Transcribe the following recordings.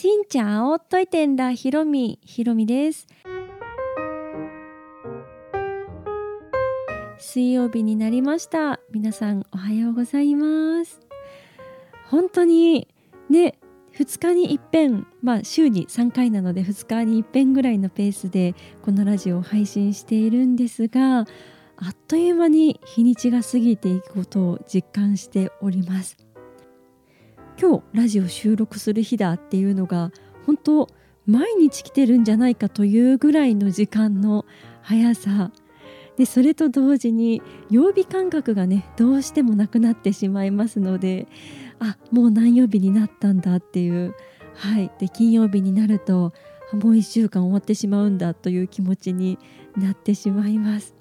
しんちゃんおっといてんだ。ひろみひろみです。水曜日になりました。皆さんおはようございます。本当にね2日に一遍まあ週に3回なので2日に一遍ぐらいのペースでこのラジオを配信しているんですがあっという間に日にちが過ぎていくことを実感しております。今日ラジオ収録する日だっていうのが本当毎日来てるんじゃないかというぐらいの時間の速さ。でそれと同時に曜日感覚がねどうしてもなくなってしまいますのであもう何曜日になったんだっていう。はい。で金曜日になるともう1週間終わってしまうんだという気持ちになってしまいます。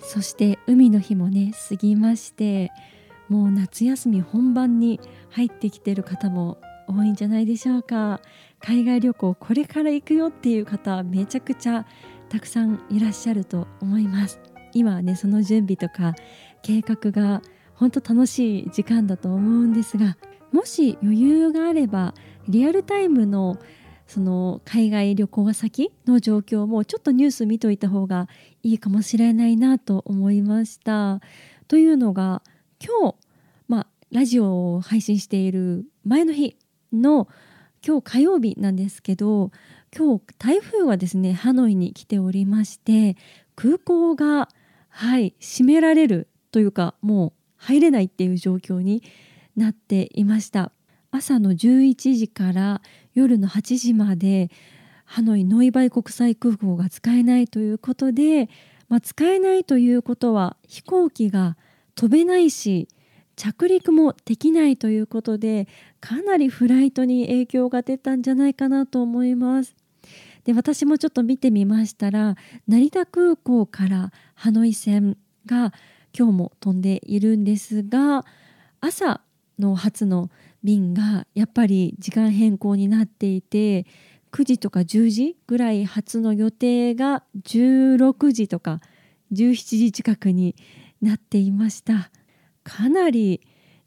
そして海の日もね過ぎましてもう夏休み本番に入ってきてる方も多いんじゃないでしょうか海外旅行これから行くよっていう方めちゃくちゃたくさんいらっしゃると思います今はねその準備とか計画が本当楽しい時間だと思うんですがもし余裕があればリアルタイムのその海外旅行先の状況もちょっとニュース見といた方がいいかもしれないなと思いました。というのが今日、まあ、ラジオを配信している前の日の今日火曜日なんですけど今日台風がですねハノイに来ておりまして空港がはい閉められるというかもう入れないっていう状況になっていました。朝の11時から夜の8時までハノイノイバイ国際空港が使えないということで、まあ、使えないということは飛行機が飛べないし着陸もできないということでかなりフライトに影響が出たんじゃないかなと思います。で私もちょっと見てみましたら成田空港からハノイ線が今日も飛んでいるんですが朝の発の便がやっぱり時間変更になっていて9時とか10時ぐらい発の予定が16時とか17時近くになっていましたかなり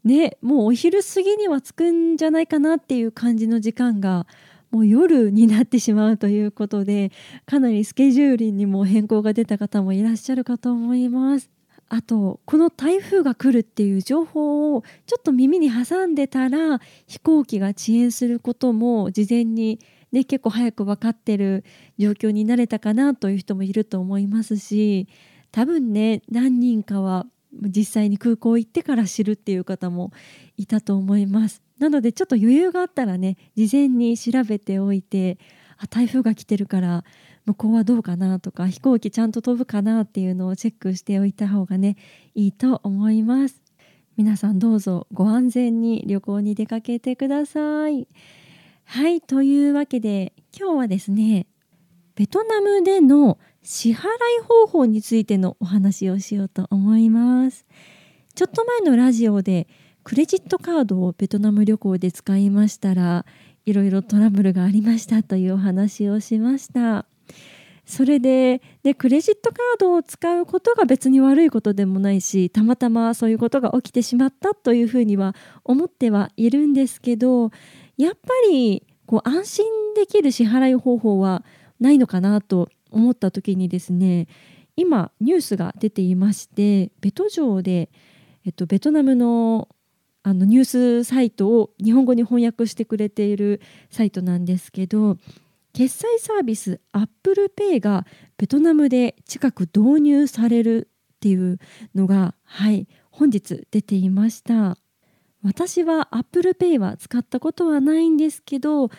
ねもうお昼過ぎには着くんじゃないかなっていう感じの時間がもう夜になってしまうということでかなりスケジュールにも変更が出た方もいらっしゃるかと思います。あとこの台風が来るっていう情報をちょっと耳に挟んでたら飛行機が遅延することも事前に、ね、結構早く分かってる状況になれたかなという人もいると思いますし多分ね何人かは実際に空港行ってから知るっていう方もいたと思います。なのでちょっと余裕があったらね事前に調べておいてあ台風が来てるから向こうはどうかなとか飛行機ちゃんと飛ぶかなっていうのをチェックしておいた方がねいいと思います皆さんどうぞご安全に旅行に出かけてくださいはいというわけで今日はですねベトナムでの支払い方法についてのお話をしようと思います。ちょっと前のラジオでクレジットカードをベトナム旅行で使いましたらいろいろトラブルがありましたというお話をしました。それででクレジットカードを使うことが別に悪いことでもないしたまたまそういうことが起きてしまったというふうには思ってはいるんですけどやっぱりこう安心できる支払い方法はないのかなと思った時にですね今ニュースが出ていましてベト城で、えっと、ベトナムのあのニュースサイトを日本語に翻訳してくれているサイトなんですけど決済サービス ApplePay がベトナムで近く導入されるっていうのがはい本日出ていました。私は ApplePay は使ったことはないんですけど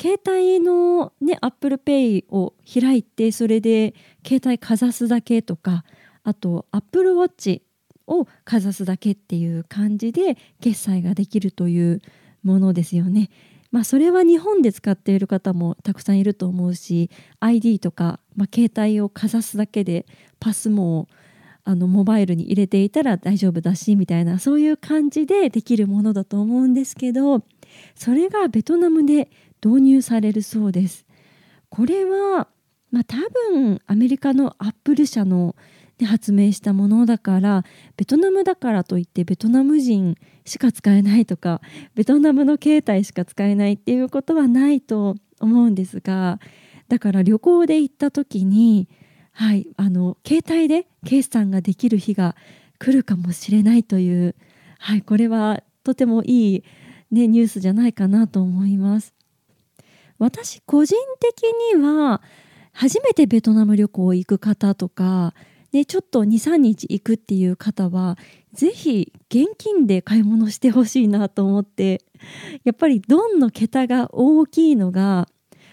携帯のね ApplePay を開いてそれで携帯かざすだけとかあと Apple Watch をかざすだけっていう感じで決済ができるというものですよね。まあ、それは日本で使っている方もたくさんいると思うし ID とか、まあ、携帯をかざすだけでパスもあのモバイルに入れていたら大丈夫だしみたいなそういう感じでできるものだと思うんですけどそれがベトナムで導入されるそうです。これは、まあ、多分アメリカのアップル社ので発明したものだからベトナムだからといってベトナム人しか使えないとかベトナムの携帯しか使えないっていうことはないと思うんですがだから旅行で行った時に、はい、あの携帯で決算ができる日が来るかもしれないという、はい、これはとてもいい、ね、ニュースじゃないかなと思います。私個人的には初めてベトナム旅行行く方とか、ね、ちょっと23日行くっていう方は是非現金で買い物してほしいなと思ってやっぱりドンの桁が大きいのが、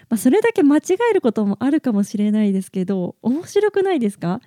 まあ、それだけ間違えることもあるかもしれないですけど面白くないですか？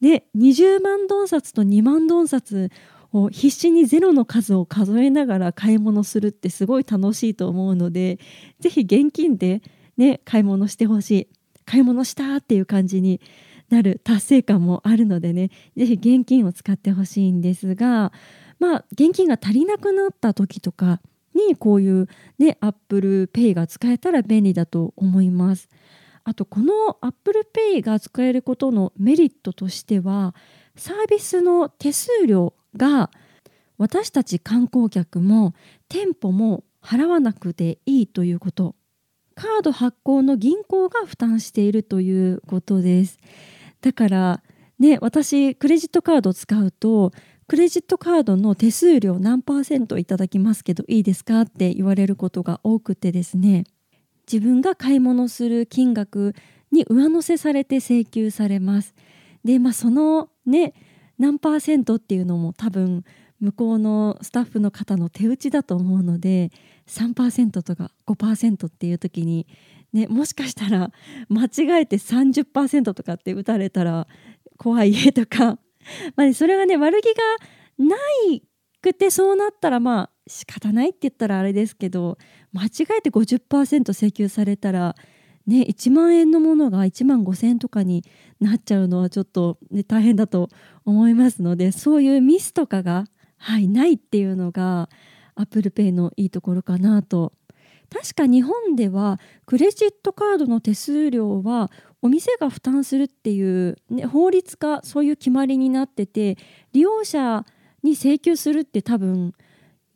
で20万ドン札と2万ドン札を必死にゼロの数を数えながら買い物するってすごい楽しいと思うので是非現金で、ね、買い物してほしい買い物したっていう感じになる達成感もあるのでね是非現金を使ってほしいんですがまあ現金が足りなくなった時とかにこういうね Apple Pay が使えたら便利だと思います。あとこの Apple Pay が使えることのメリットとしてはサービスの手数料が私たち観光客も店舗も払わなくていいということ。カード発行の銀行が負担しているということです。だからね私クレジットカードを使うとクレジットカードの手数料何パーセントいただきますけどいいですかって言われることが多くてですね。自分が買い物する金額に上乗せされて請求されます。でまあそのね何パーセントっていうのも多分向こうのスタッフの方の手打ちだと思うので3%とか5%っていう時に、ね、もしかしたら間違えて30%とかって打たれたら怖い家とか、まあ、それがね悪気がないくてそうなったらまあ仕方ないって言ったらあれですけど間違えて50%請求されたらね、1万円のものが1万5,000円とかになっちゃうのはちょっと、ね、大変だと思いますのでそういうミスとかが、はい、ないっていうのが ApplePay のいいところかなと。確か日本ではクレジットカードの手数料はお店が負担するっていう、ね、法律かそういう決まりになってて利用者に請求するって多分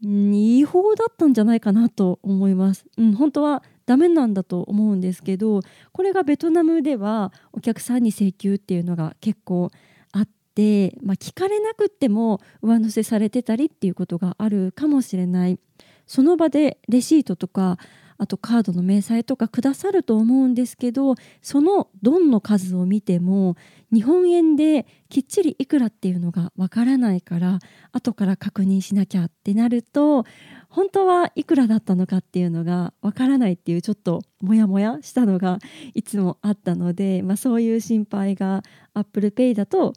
違法だったんじゃないかなと思います。うん、本当はダメなんだと思うんですけどこれがベトナムではお客さんに請求っていうのが結構あって、まあ、聞かれなくっても上乗せされてたりっていうことがあるかもしれない。その場でレシートとかあとカードの明細とかくださると思うんですけどそのドンの数を見ても日本円できっちりいくらっていうのがわからないから後から確認しなきゃってなると本当はいくらだったのかっていうのがわからないっていうちょっとモヤモヤしたのがいつもあったので、まあ、そういう心配が Apple Pay だと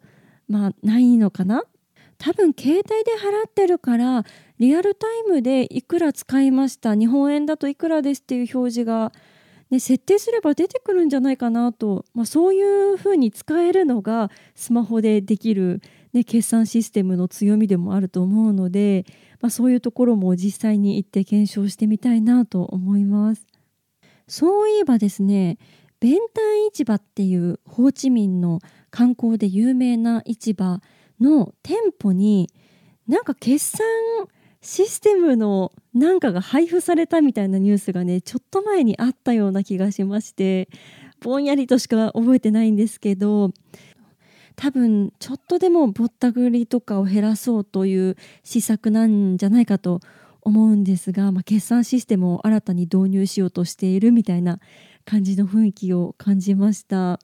まあないのかな多分携帯で払ってるからリアルタイムでいくら使いました日本円だといくらですっていう表示が、ね、設定すれば出てくるんじゃないかなと、まあ、そういうふうに使えるのがスマホでできる、ね、決算システムの強みでもあると思うので、まあ、そういうところも実際に行って検証してみたいなと思います。そういえばですね弁ン市場っていうホーチミンの観光で有名な市場の店舗になんか決算システムのなんかが配布されたみたいなニュースがねちょっと前にあったような気がしましてぼんやりとしか覚えてないんですけど多分ちょっとでもぼったくりとかを減らそうという施策なんじゃないかと思うんですが、まあ、決算システムを新たに導入しようとしているみたいな感じの雰囲気を感じました。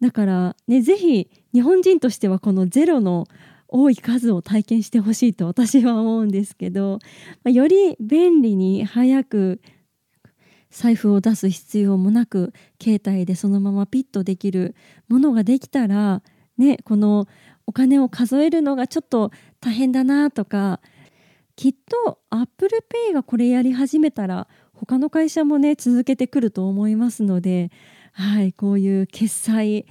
だからね是非日本人としてはこのゼロの多い数を体験してほしいと私は思うんですけど、まあ、より便利に早く財布を出す必要もなく携帯でそのままピッとできるものができたらねこのお金を数えるのがちょっと大変だなとかきっと Apple Pay がこれやり始めたら他の会社もね続けてくると思いますのではいこういう決済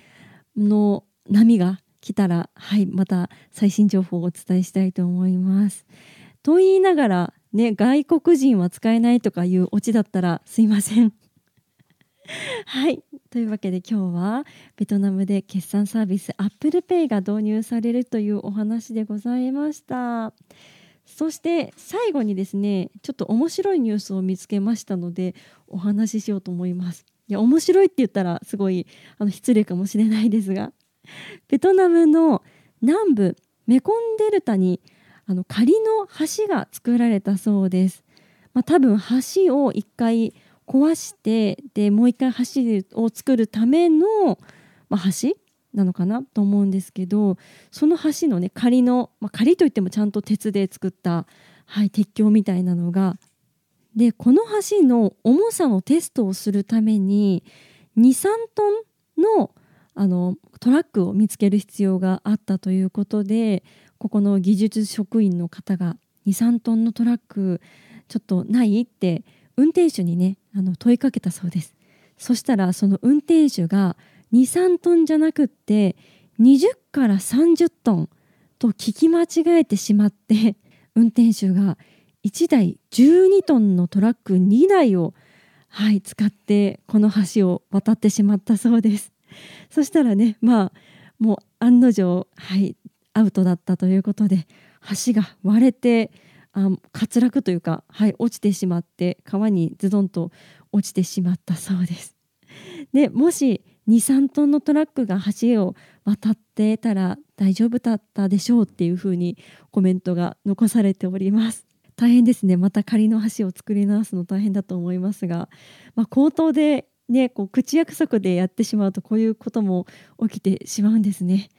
の波が来たら、はい、また最新情報をお伝えしたいと思います。と言いながら、ね、外国人は使えないとかいうオチだったらすいません。はい、というわけで今日はベトナムで決済サービス Apple Pay が導入されるというお話でございましたそして最後にですねちょっと面白いニュースを見つけましたのでお話ししようと思いますいや面白いって言ったらすごいあの失礼かもしれないですが ベトナムの南部メコンデルタにあの仮の橋が作られたそうです。まあ、多分橋を一回壊してでもう一回橋を作るための、まあ、橋なのかなと思うんですけどその橋のね仮の、まあ、仮といってもちゃんと鉄で作った、はい、鉄橋みたいなのがでこの橋の重さのテストをするために23トンのあのトラックを見つける必要があったということでここの技術職員の方が23トンのトラックちょっとないって運転手にねあの問いかけたそうです。そしたらその運転手が23トンじゃなくって20から30トンと聞き間違えてしまって運転手が1台12トンのトラック2台を、はい、使ってこの橋を渡ってしまったそうですそしたらね まあもう案の定、はい、アウトだったということで橋が割れてあ滑落というか、はい、落ちてしまって川にズドンと落ちてしまったそうです。でもし23トンのトラックが橋を渡ってたら大丈夫だったでしょうっていうふうにコメントが残されております。大変ですねまた仮の橋を作り直すの大変だと思いますが、まあ、口頭でねこう口約束でやってしまうとこういうことも起きてしまうんですね。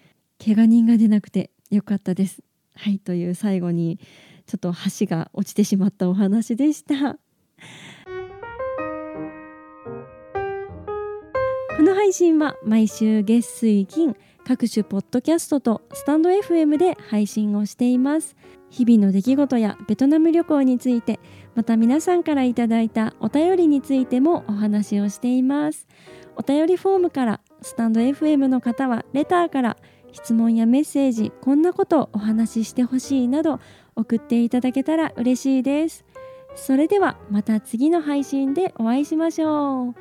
怪我人が出なくてよかったです。はいという最後にちょっと橋が落ちてしまったお話でした。この配信は毎週月水金各種ポッドキャストとスタンド FM で配信をしています。日々の出来事やベトナム旅行についてまた皆さんからいただいたお便りについてもお話をしています。お便りフォームからスタンド FM の方はレターから質問やメッセージこんなことをお話ししてほしいなど送っていただけたら嬉しいです。それではまた次の配信でお会いしましょう。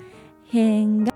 変が